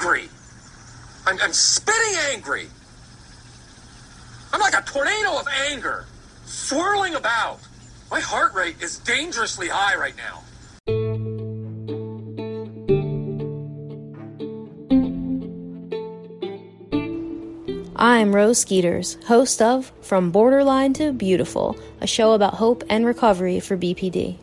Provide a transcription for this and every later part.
angry. I'm, I'm spitting angry. I'm like a tornado of anger, swirling about. My heart rate is dangerously high right now. I'm Rose Skeeters, host of From Borderline to Beautiful, a show about hope and recovery for BPD.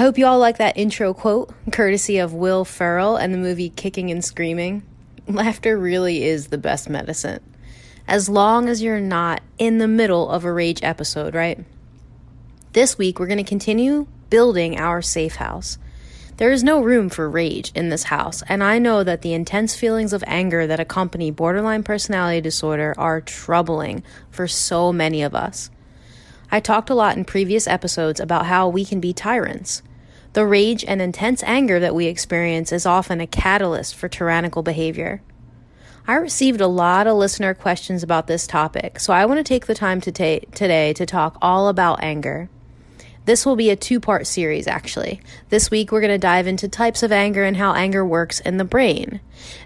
I hope you all like that intro quote, courtesy of Will Ferrell and the movie Kicking and Screaming. Laughter really is the best medicine, as long as you're not in the middle of a rage episode, right? This week, we're going to continue building our safe house. There is no room for rage in this house, and I know that the intense feelings of anger that accompany borderline personality disorder are troubling for so many of us. I talked a lot in previous episodes about how we can be tyrants. The rage and intense anger that we experience is often a catalyst for tyrannical behavior. I received a lot of listener questions about this topic, so I want to take the time to ta- today to talk all about anger. This will be a two part series, actually. This week, we're going to dive into types of anger and how anger works in the brain.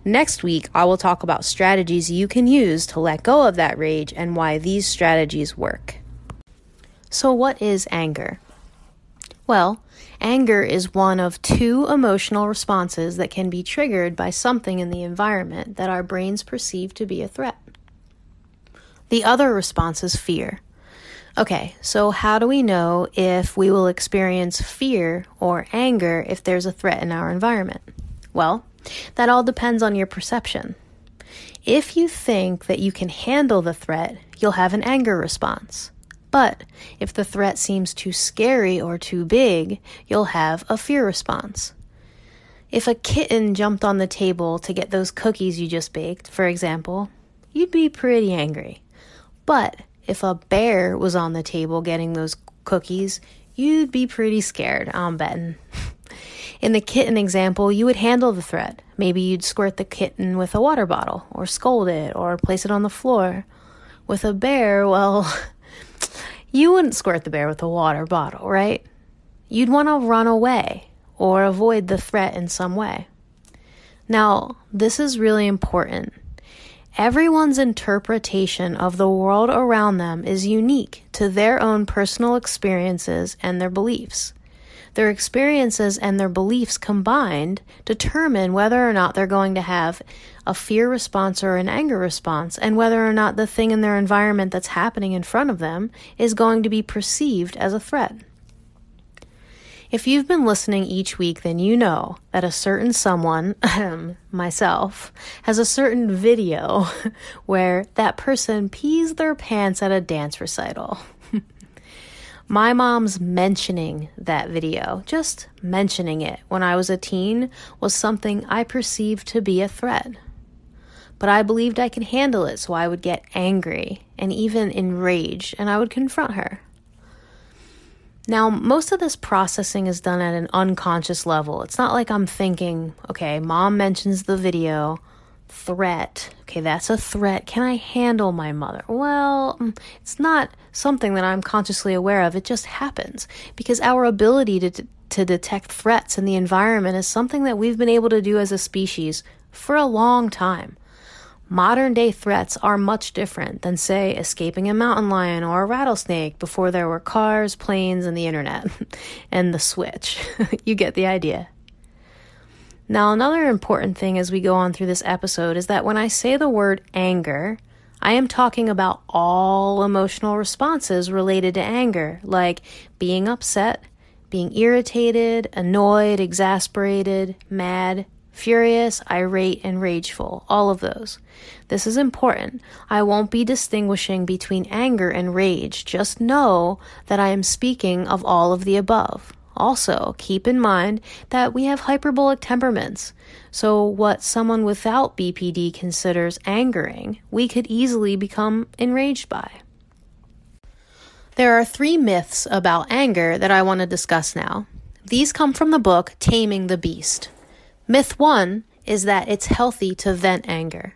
Next week, I will talk about strategies you can use to let go of that rage and why these strategies work. So, what is anger? Well, anger is one of two emotional responses that can be triggered by something in the environment that our brains perceive to be a threat. The other response is fear. Okay, so how do we know if we will experience fear or anger if there's a threat in our environment? Well, that all depends on your perception. If you think that you can handle the threat, you'll have an anger response. But if the threat seems too scary or too big, you'll have a fear response. If a kitten jumped on the table to get those cookies you just baked, for example, you'd be pretty angry. But if a bear was on the table getting those cookies, you'd be pretty scared, I'm betting. In the kitten example, you would handle the threat. Maybe you'd squirt the kitten with a water bottle, or scold it, or place it on the floor. With a bear, well, you wouldn't squirt the bear with a water bottle, right? You'd want to run away or avoid the threat in some way. Now, this is really important Everyone's interpretation of the world around them is unique to their own personal experiences and their beliefs. Their experiences and their beliefs combined determine whether or not they're going to have a fear response or an anger response, and whether or not the thing in their environment that's happening in front of them is going to be perceived as a threat. If you've been listening each week, then you know that a certain someone, myself, has a certain video where that person pees their pants at a dance recital. My mom's mentioning that video, just mentioning it when I was a teen, was something I perceived to be a threat. But I believed I could handle it, so I would get angry and even enraged, and I would confront her. Now, most of this processing is done at an unconscious level. It's not like I'm thinking, okay, mom mentions the video, threat. Okay, that's a threat. Can I handle my mother? Well, mm, it's not something that I'm consciously aware of. It just happens because our ability to, to detect threats in the environment is something that we've been able to do as a species for a long time. Modern day threats are much different than, say, escaping a mountain lion or a rattlesnake before there were cars, planes, and the internet, and the switch. you get the idea. Now, another important thing as we go on through this episode is that when I say the word anger, I am talking about all emotional responses related to anger, like being upset, being irritated, annoyed, exasperated, mad, furious, irate, and rageful. All of those. This is important. I won't be distinguishing between anger and rage. Just know that I am speaking of all of the above. Also, keep in mind that we have hyperbolic temperaments. So, what someone without BPD considers angering, we could easily become enraged by. There are three myths about anger that I want to discuss now. These come from the book Taming the Beast. Myth one is that it's healthy to vent anger.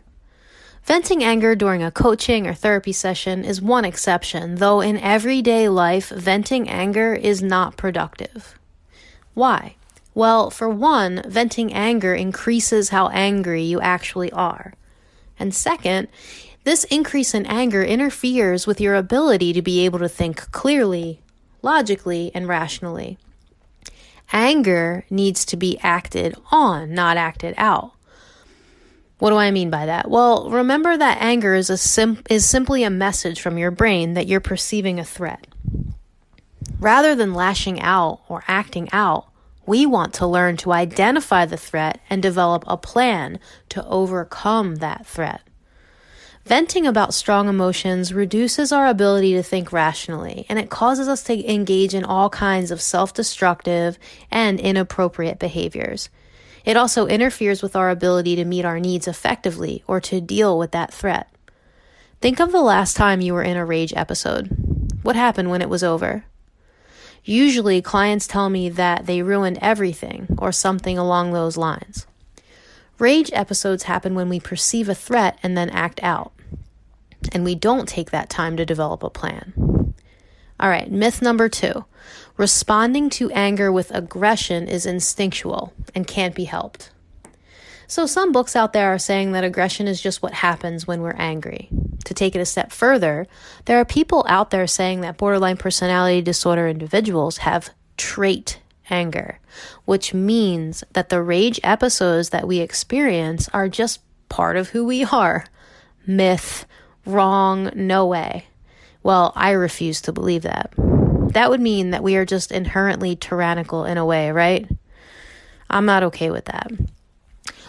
Venting anger during a coaching or therapy session is one exception, though in everyday life, venting anger is not productive. Why? Well, for one, venting anger increases how angry you actually are. And second, this increase in anger interferes with your ability to be able to think clearly, logically, and rationally. Anger needs to be acted on, not acted out. What do I mean by that? Well, remember that anger is a sim- is simply a message from your brain that you're perceiving a threat. Rather than lashing out or acting out, we want to learn to identify the threat and develop a plan to overcome that threat. Venting about strong emotions reduces our ability to think rationally, and it causes us to engage in all kinds of self destructive and inappropriate behaviors. It also interferes with our ability to meet our needs effectively or to deal with that threat. Think of the last time you were in a rage episode. What happened when it was over? Usually, clients tell me that they ruined everything or something along those lines. Rage episodes happen when we perceive a threat and then act out, and we don't take that time to develop a plan. All right, myth number two responding to anger with aggression is instinctual and can't be helped. So, some books out there are saying that aggression is just what happens when we're angry. To take it a step further, there are people out there saying that borderline personality disorder individuals have trait anger, which means that the rage episodes that we experience are just part of who we are. Myth, wrong, no way. Well, I refuse to believe that. That would mean that we are just inherently tyrannical in a way, right? I'm not okay with that.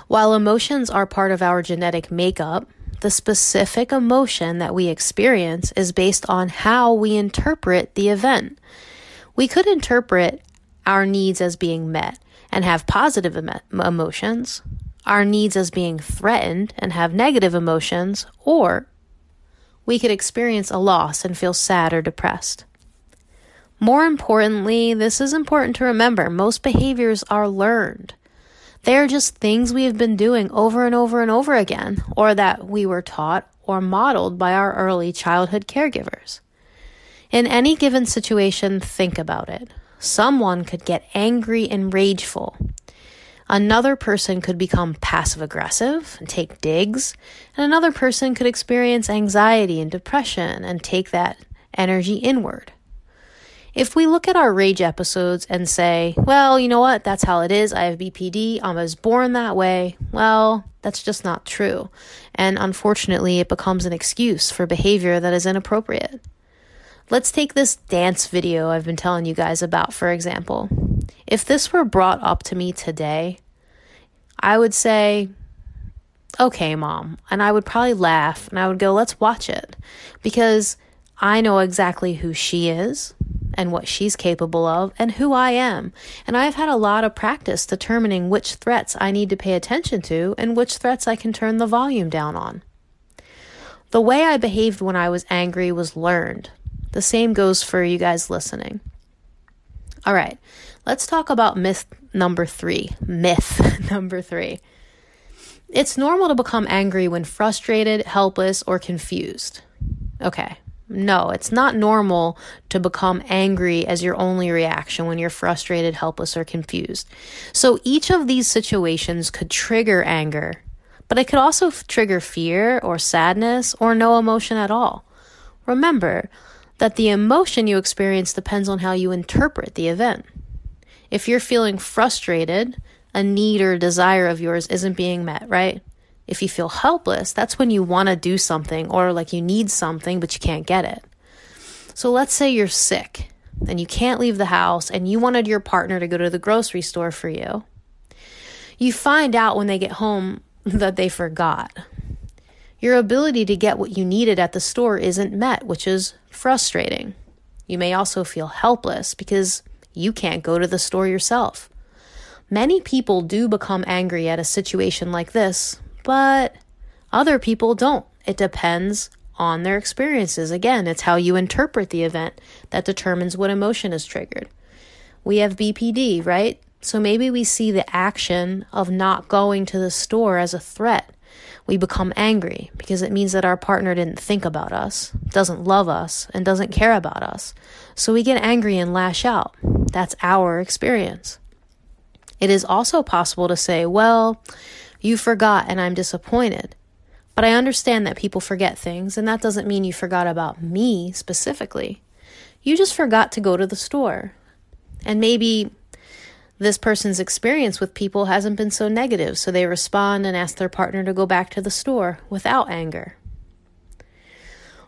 While emotions are part of our genetic makeup, the specific emotion that we experience is based on how we interpret the event. We could interpret our needs as being met and have positive em- emotions, our needs as being threatened and have negative emotions, or we could experience a loss and feel sad or depressed. More importantly, this is important to remember most behaviors are learned. They are just things we have been doing over and over and over again, or that we were taught or modeled by our early childhood caregivers. In any given situation, think about it. Someone could get angry and rageful, Another person could become passive aggressive and take digs, and another person could experience anxiety and depression and take that energy inward. If we look at our rage episodes and say, well, you know what, that's how it is, I have BPD, I was born that way, well, that's just not true. And unfortunately, it becomes an excuse for behavior that is inappropriate. Let's take this dance video I've been telling you guys about, for example. If this were brought up to me today, I would say, okay, mom. And I would probably laugh and I would go, let's watch it. Because I know exactly who she is and what she's capable of and who I am. And I've had a lot of practice determining which threats I need to pay attention to and which threats I can turn the volume down on. The way I behaved when I was angry was learned. The same goes for you guys listening. All right, let's talk about myth number three. Myth number three. It's normal to become angry when frustrated, helpless, or confused. Okay. No, it's not normal to become angry as your only reaction when you're frustrated, helpless, or confused. So each of these situations could trigger anger, but it could also f- trigger fear or sadness or no emotion at all. Remember, that the emotion you experience depends on how you interpret the event. If you're feeling frustrated, a need or desire of yours isn't being met, right? If you feel helpless, that's when you want to do something or like you need something but you can't get it. So let's say you're sick and you can't leave the house and you wanted your partner to go to the grocery store for you. You find out when they get home that they forgot your ability to get what you needed at the store isn't met, which is frustrating. You may also feel helpless because you can't go to the store yourself. Many people do become angry at a situation like this, but other people don't. It depends on their experiences. Again, it's how you interpret the event that determines what emotion is triggered. We have BPD, right? So maybe we see the action of not going to the store as a threat we become angry because it means that our partner didn't think about us, doesn't love us, and doesn't care about us. So we get angry and lash out. That's our experience. It is also possible to say, Well, you forgot and I'm disappointed. But I understand that people forget things, and that doesn't mean you forgot about me specifically. You just forgot to go to the store. And maybe this person's experience with people hasn't been so negative, so they respond and ask their partner to go back to the store without anger.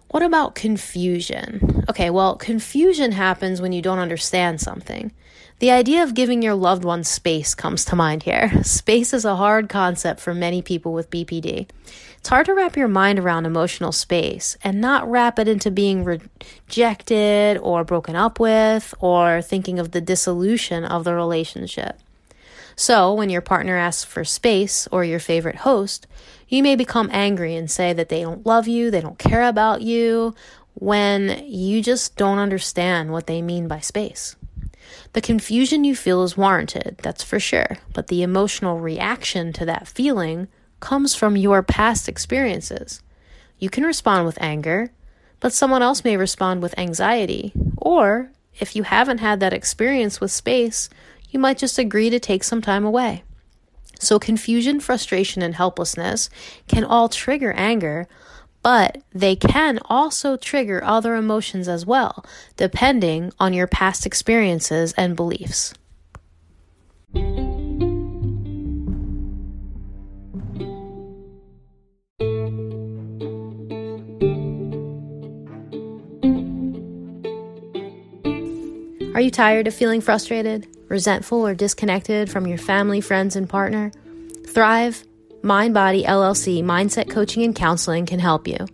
What about confusion? Okay, well, confusion happens when you don't understand something. The idea of giving your loved one space comes to mind here. Space is a hard concept for many people with BPD. It's hard to wrap your mind around emotional space and not wrap it into being rejected or broken up with or thinking of the dissolution of the relationship. So, when your partner asks for space or your favorite host, you may become angry and say that they don't love you, they don't care about you, when you just don't understand what they mean by space. The confusion you feel is warranted, that's for sure, but the emotional reaction to that feeling comes from your past experiences. You can respond with anger, but someone else may respond with anxiety. Or, if you haven't had that experience with space, you might just agree to take some time away. So, confusion, frustration, and helplessness can all trigger anger, but they can also trigger other emotions as well, depending on your past experiences and beliefs. Are you tired of feeling frustrated, resentful, or disconnected from your family, friends, and partner? Thrive, Mind Body LLC Mindset Coaching and Counseling can help you.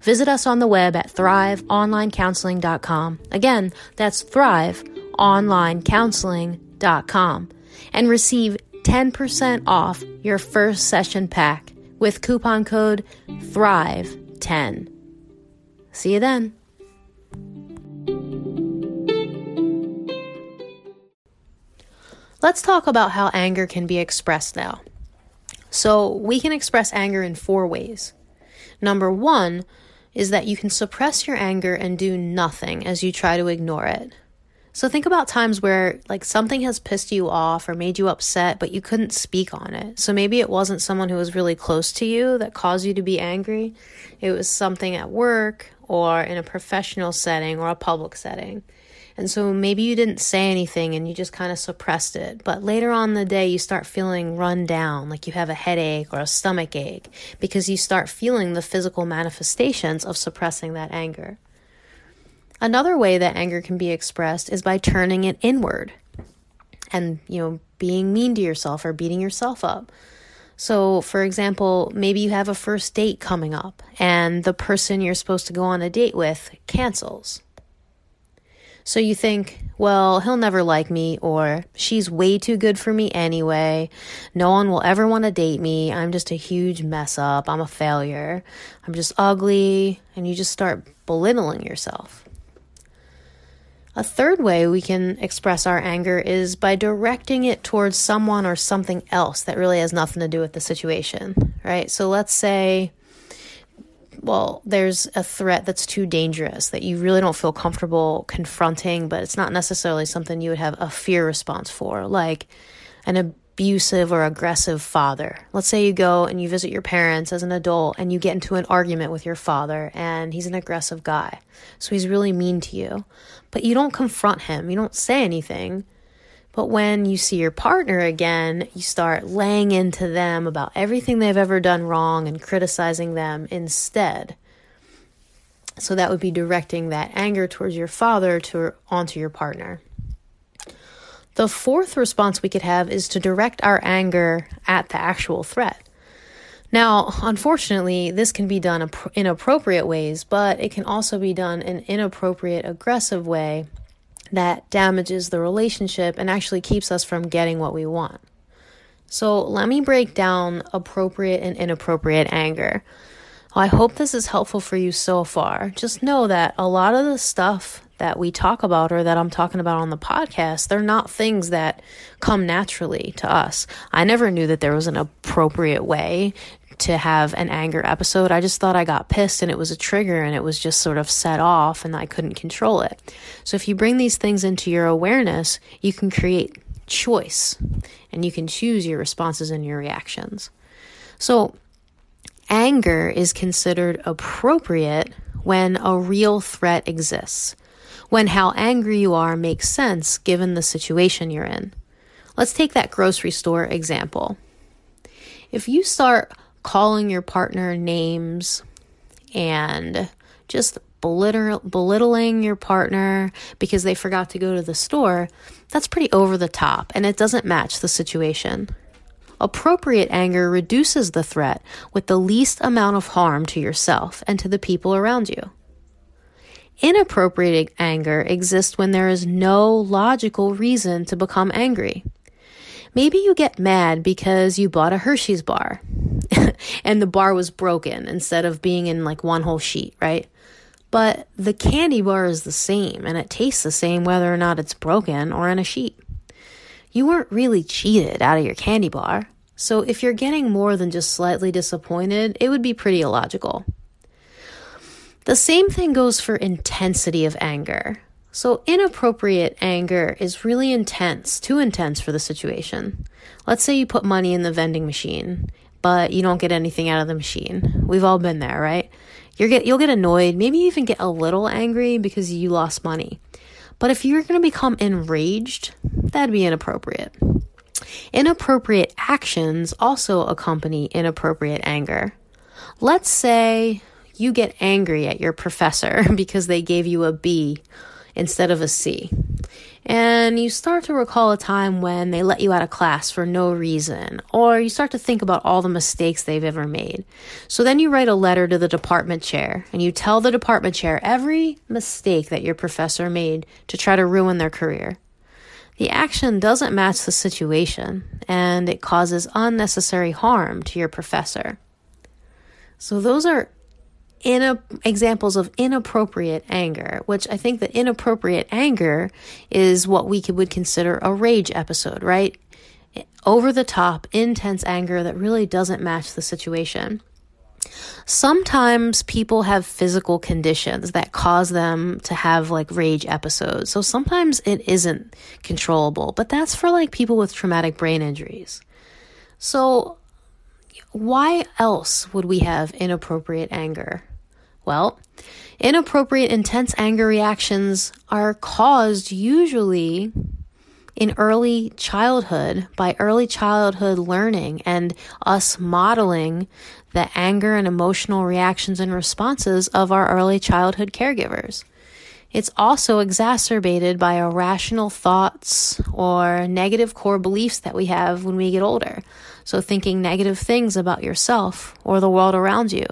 Visit us on the web at thriveonlinecounseling.com. Again, that's thriveonlinecounseling.com and receive 10% off your first session pack with coupon code THRIVE10. See you then. Let's talk about how anger can be expressed now. So, we can express anger in four ways. Number one is that you can suppress your anger and do nothing as you try to ignore it. So, think about times where, like, something has pissed you off or made you upset, but you couldn't speak on it. So, maybe it wasn't someone who was really close to you that caused you to be angry, it was something at work or in a professional setting or a public setting. And so maybe you didn't say anything and you just kind of suppressed it. But later on the day, you start feeling run down, like you have a headache or a stomach ache, because you start feeling the physical manifestations of suppressing that anger. Another way that anger can be expressed is by turning it inward and, you know, being mean to yourself or beating yourself up. So, for example, maybe you have a first date coming up and the person you're supposed to go on a date with cancels. So you think, well, he'll never like me, or she's way too good for me anyway. No one will ever want to date me. I'm just a huge mess up. I'm a failure. I'm just ugly. And you just start belittling yourself. A third way we can express our anger is by directing it towards someone or something else that really has nothing to do with the situation, right? So let's say well, there's a threat that's too dangerous that you really don't feel comfortable confronting, but it's not necessarily something you would have a fear response for, like an abusive or aggressive father. Let's say you go and you visit your parents as an adult and you get into an argument with your father and he's an aggressive guy. So he's really mean to you. But you don't confront him, you don't say anything. But when you see your partner again, you start laying into them about everything they've ever done wrong and criticizing them instead. So that would be directing that anger towards your father to onto your partner. The fourth response we could have is to direct our anger at the actual threat. Now, unfortunately, this can be done in appropriate ways, but it can also be done in inappropriate, aggressive way that damages the relationship and actually keeps us from getting what we want. So, let me break down appropriate and inappropriate anger. I hope this is helpful for you so far. Just know that a lot of the stuff that we talk about or that I'm talking about on the podcast, they're not things that come naturally to us. I never knew that there was an appropriate way to have an anger episode. I just thought I got pissed and it was a trigger and it was just sort of set off and I couldn't control it. So if you bring these things into your awareness, you can create choice, and you can choose your responses and your reactions. So, anger is considered appropriate when a real threat exists, when how angry you are makes sense given the situation you're in. Let's take that grocery store example. If you start calling your partner names and just belittling your partner because they forgot to go to the store, that's pretty over the top and it doesn't match the situation. Appropriate anger reduces the threat with the least amount of harm to yourself and to the people around you. Inappropriate anger exists when there is no logical reason to become angry. Maybe you get mad because you bought a Hershey's bar and the bar was broken instead of being in like one whole sheet, right? But the candy bar is the same and it tastes the same whether or not it's broken or in a sheet. You weren't really cheated out of your candy bar. So if you're getting more than just slightly disappointed, it would be pretty illogical. The same thing goes for intensity of anger. So, inappropriate anger is really intense, too intense for the situation. Let's say you put money in the vending machine, but you don't get anything out of the machine. We've all been there, right? you get, you'll get annoyed, maybe even get a little angry because you lost money. But if you're going to become enraged, that'd be inappropriate. Inappropriate actions also accompany inappropriate anger. Let's say you get angry at your professor because they gave you a B instead of a C. And you start to recall a time when they let you out of class for no reason, or you start to think about all the mistakes they've ever made. So then you write a letter to the department chair and you tell the department chair every mistake that your professor made to try to ruin their career. The action doesn't match the situation and it causes unnecessary harm to your professor. So, those are in examples of inappropriate anger, which I think that inappropriate anger is what we could, would consider a rage episode, right? Over the top, intense anger that really doesn't match the situation. Sometimes people have physical conditions that cause them to have like rage episodes. So sometimes it isn't controllable, but that's for like people with traumatic brain injuries. So why else would we have inappropriate anger? Well, inappropriate intense anger reactions are caused usually in early childhood by early childhood learning and us modeling the anger and emotional reactions and responses of our early childhood caregivers. It's also exacerbated by irrational thoughts or negative core beliefs that we have when we get older. So, thinking negative things about yourself or the world around you.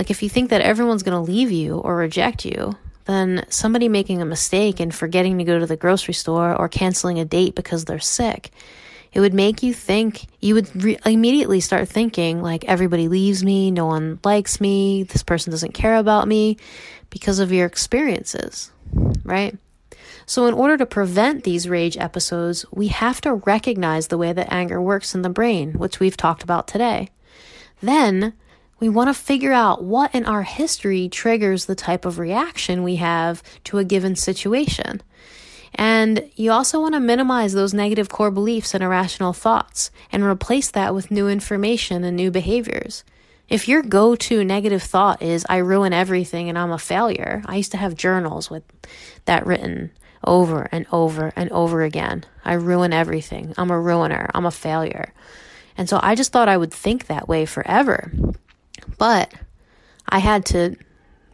Like, if you think that everyone's going to leave you or reject you, then somebody making a mistake and forgetting to go to the grocery store or canceling a date because they're sick, it would make you think, you would re- immediately start thinking, like, everybody leaves me, no one likes me, this person doesn't care about me because of your experiences, right? So, in order to prevent these rage episodes, we have to recognize the way that anger works in the brain, which we've talked about today. Then, we want to figure out what in our history triggers the type of reaction we have to a given situation. And you also want to minimize those negative core beliefs and irrational thoughts and replace that with new information and new behaviors. If your go to negative thought is, I ruin everything and I'm a failure, I used to have journals with that written over and over and over again. I ruin everything. I'm a ruiner. I'm a failure. And so I just thought I would think that way forever. But I had to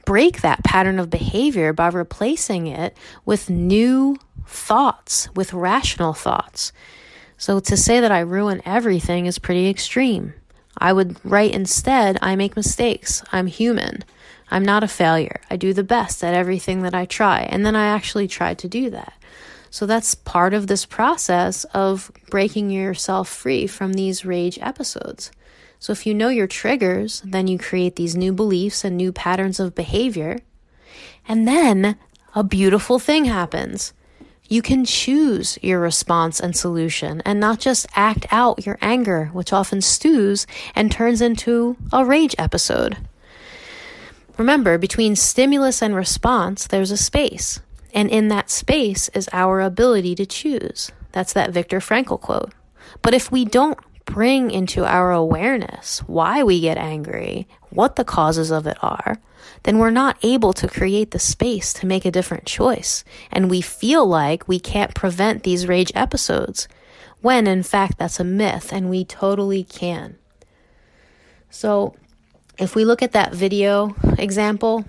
break that pattern of behavior by replacing it with new thoughts, with rational thoughts. So to say that I ruin everything is pretty extreme. I would write instead, I make mistakes. I'm human. I'm not a failure. I do the best at everything that I try. And then I actually try to do that. So that's part of this process of breaking yourself free from these rage episodes. So if you know your triggers, then you create these new beliefs and new patterns of behavior. And then a beautiful thing happens. You can choose your response and solution and not just act out your anger, which often stews and turns into a rage episode. Remember, between stimulus and response, there's a space. And in that space is our ability to choose. That's that Viktor Frankl quote. But if we don't bring into our awareness why we get angry, what the causes of it are, then we're not able to create the space to make a different choice. And we feel like we can't prevent these rage episodes, when in fact that's a myth and we totally can. So, if we look at that video example,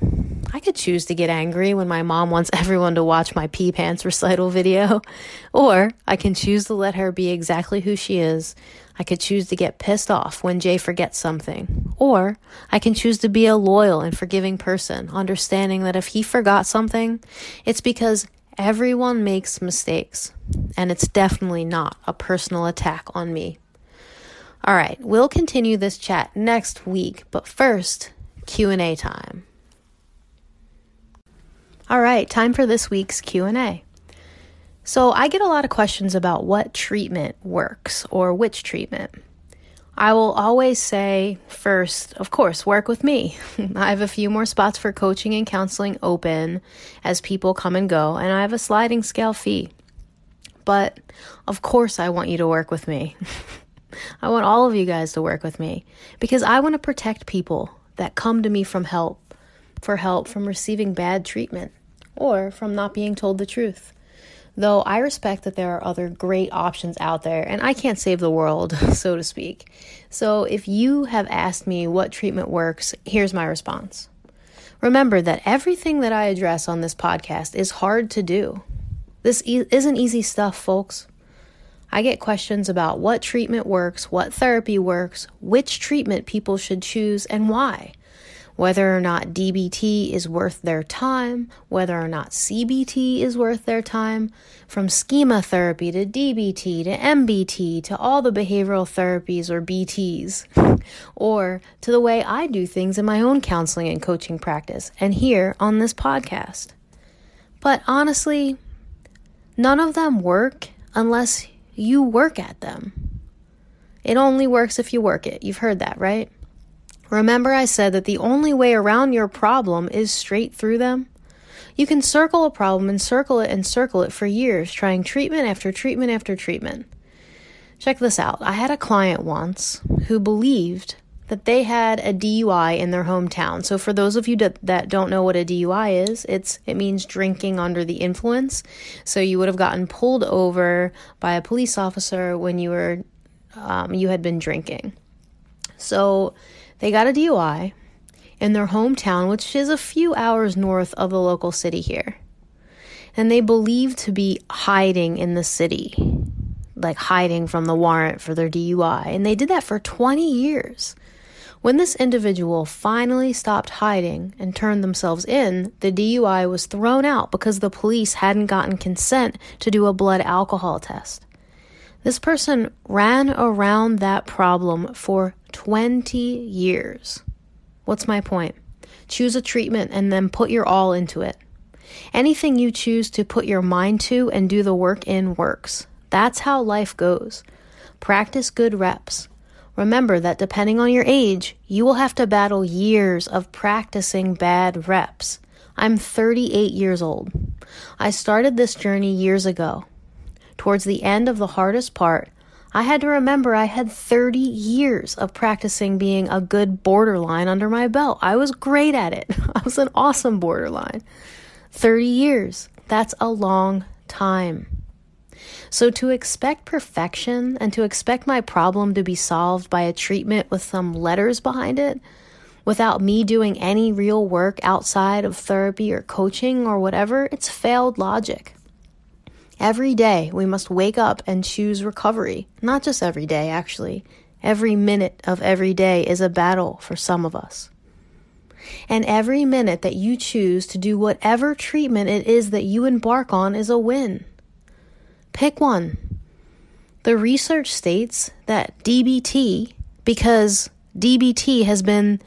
I could choose to get angry when my mom wants everyone to watch my pee pants recital video, or I can choose to let her be exactly who she is. I could choose to get pissed off when Jay forgets something, or I can choose to be a loyal and forgiving person, understanding that if he forgot something, it's because everyone makes mistakes, and it's definitely not a personal attack on me. All right, we'll continue this chat next week, but first, Q&A time. All right, time for this week's Q&A. So, I get a lot of questions about what treatment works or which treatment. I will always say first, of course, work with me. I have a few more spots for coaching and counseling open as people come and go, and I have a sliding scale fee. But of course, I want you to work with me. I want all of you guys to work with me because I want to protect people that come to me from help for help from receiving bad treatment or from not being told the truth. Though I respect that there are other great options out there, and I can't save the world, so to speak. So if you have asked me what treatment works, here's my response. Remember that everything that I address on this podcast is hard to do. This e- isn't easy stuff, folks. I get questions about what treatment works, what therapy works, which treatment people should choose, and why whether or not DBT is worth their time, whether or not CBT is worth their time, from schema therapy to DBT to MBT to all the behavioral therapies or BTs, or to the way I do things in my own counseling and coaching practice and here on this podcast. But honestly, none of them work unless you work at them. It only works if you work it. You've heard that, right? Remember, I said that the only way around your problem is straight through them? You can circle a problem and circle it and circle it for years, trying treatment after treatment after treatment. Check this out. I had a client once who believed that they had a DUI in their hometown. So for those of you that, don't know what a DUI is, it's it means drinking under the influence. So you would have gotten pulled over by a police officer when you were um, you had been drinking. So they got a DUI in their hometown, which is a few hours north of the local city here. And they believed to be hiding in the city, like hiding from the warrant for their DUI. And they did that for 20 years. When this individual finally stopped hiding and turned themselves in, the DUI was thrown out because the police hadn't gotten consent to do a blood alcohol test. This person ran around that problem for 20 years. What's my point? Choose a treatment and then put your all into it. Anything you choose to put your mind to and do the work in works. That's how life goes. Practice good reps. Remember that depending on your age, you will have to battle years of practicing bad reps. I'm 38 years old. I started this journey years ago. Towards the end of the hardest part, I had to remember I had 30 years of practicing being a good borderline under my belt. I was great at it. I was an awesome borderline. 30 years. That's a long time. So, to expect perfection and to expect my problem to be solved by a treatment with some letters behind it, without me doing any real work outside of therapy or coaching or whatever, it's failed logic. Every day we must wake up and choose recovery. Not just every day, actually. Every minute of every day is a battle for some of us. And every minute that you choose to do whatever treatment it is that you embark on is a win. Pick one. The research states that DBT, because DBT has been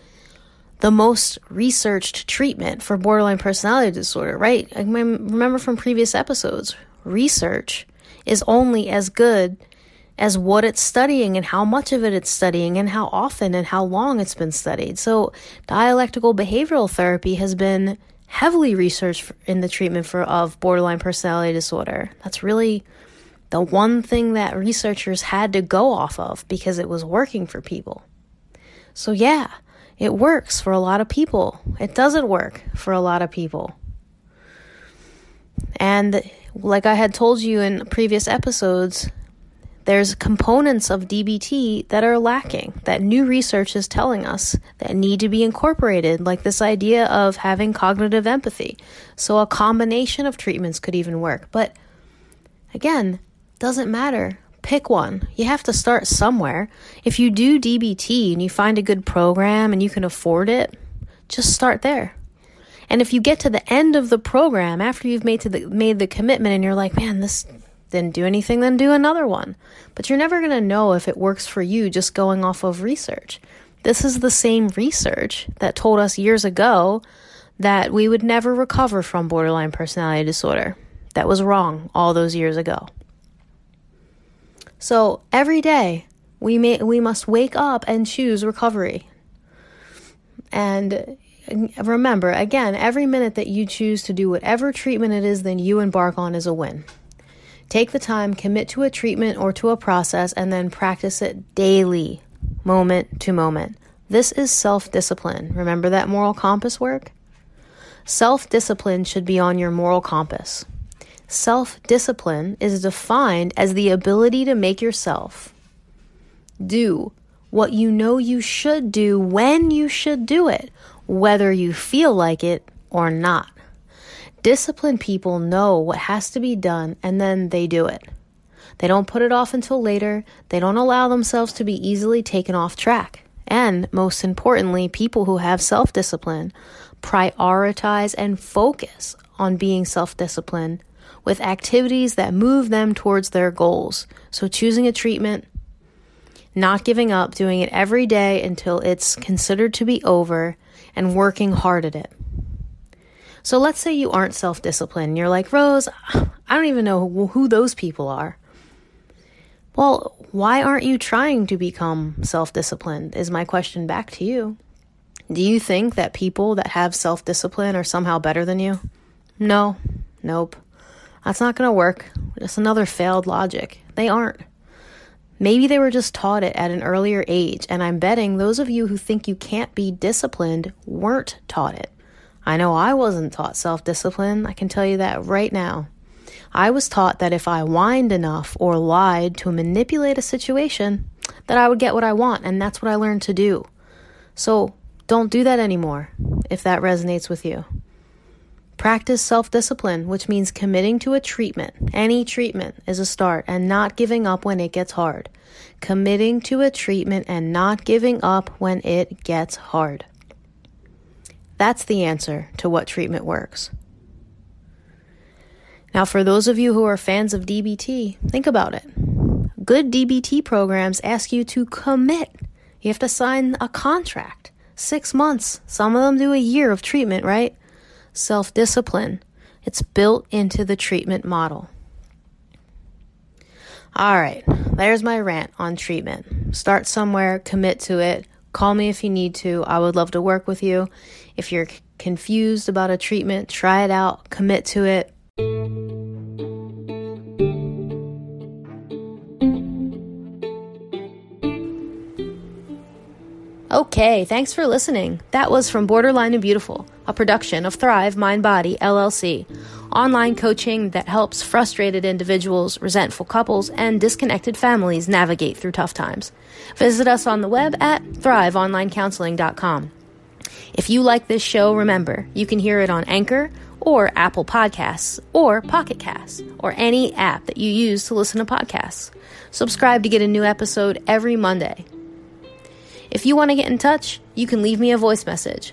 the most researched treatment for borderline personality disorder, right? I remember from previous episodes, research is only as good as what it's studying and how much of it it's studying and how often and how long it's been studied. So, dialectical behavioral therapy has been heavily researched in the treatment for of borderline personality disorder. That's really The one thing that researchers had to go off of because it was working for people. So, yeah, it works for a lot of people. It doesn't work for a lot of people. And like I had told you in previous episodes, there's components of DBT that are lacking, that new research is telling us that need to be incorporated, like this idea of having cognitive empathy. So a combination of treatments could even work. But again, doesn't matter. Pick one. You have to start somewhere. If you do DBT and you find a good program and you can afford it, just start there. And if you get to the end of the program after you've made the made the commitment and you're like, man, this didn't do anything, then do another one. But you're never going to know if it works for you just going off of research. This is the same research that told us years ago that we would never recover from borderline personality disorder. That was wrong all those years ago. So every day we may we must wake up and choose recovery. And remember, again, every minute that you choose to do whatever treatment it is that you embark on is a win. Take the time, commit to a treatment or to a process, and then practice it daily, moment to moment. This is self discipline. Remember that moral compass work? Self discipline should be on your moral compass. Self discipline is defined as the ability to make yourself do what you know you should do when you should do it, whether you feel like it or not. Disciplined people know what has to be done and then they do it. They don't put it off until later. They don't allow themselves to be easily taken off track. And most importantly, people who have self discipline prioritize and focus on being self disciplined with activities that move them towards their goals. So, choosing a treatment, not giving up, doing it every day until it's considered to be over, and working hard at it. So let's say you aren't self disciplined. You're like, Rose, I don't even know who, those people are. Well, why aren't you trying to become self disciplined? Is my question back to you. Do you think that people that have self discipline are somehow better than you? No, nope. That's not going to work. Just another failed logic. They aren't. Maybe they were just taught it at an earlier age, and I'm betting those of you who think you can't be disciplined weren't taught it. I know I wasn't taught self discipline, I can tell you that right now. I was taught that if I whined enough or lied to manipulate a situation, that I would get what I want, and that's what I learned to do. So don't do that anymore if that resonates with you. Practice self discipline, which means committing to a treatment. Any treatment is a start and not giving up when it gets hard. Committing to a treatment and not giving up when it gets hard. That's the answer to what treatment works. Now, for those of you who are fans of DBT, think about it. Good DBT programs ask you to commit. You have to sign a contract. Six months. Some of them do a year of treatment, right? Self discipline. It's built into the treatment model. All right, there's my rant on treatment. Start somewhere, commit to it, Call me if you need to. I would love to work with you. If you're confused about a treatment, try it out, commit to it. Okay, thanks for listening. That was from Borderline and Beautiful, a production of Thrive Mind Body LLC, online coaching that helps frustrated individuals, resentful couples, and disconnected families navigate through tough times. Visit us on the web at thriveonlinecounseling.com. If you like this show, remember, you can hear it on Anchor or Apple Podcasts or Pocket Casts or any app that you use to listen to podcasts. Subscribe to get a new episode every Monday. If you want to get in touch, you can leave me a voice message.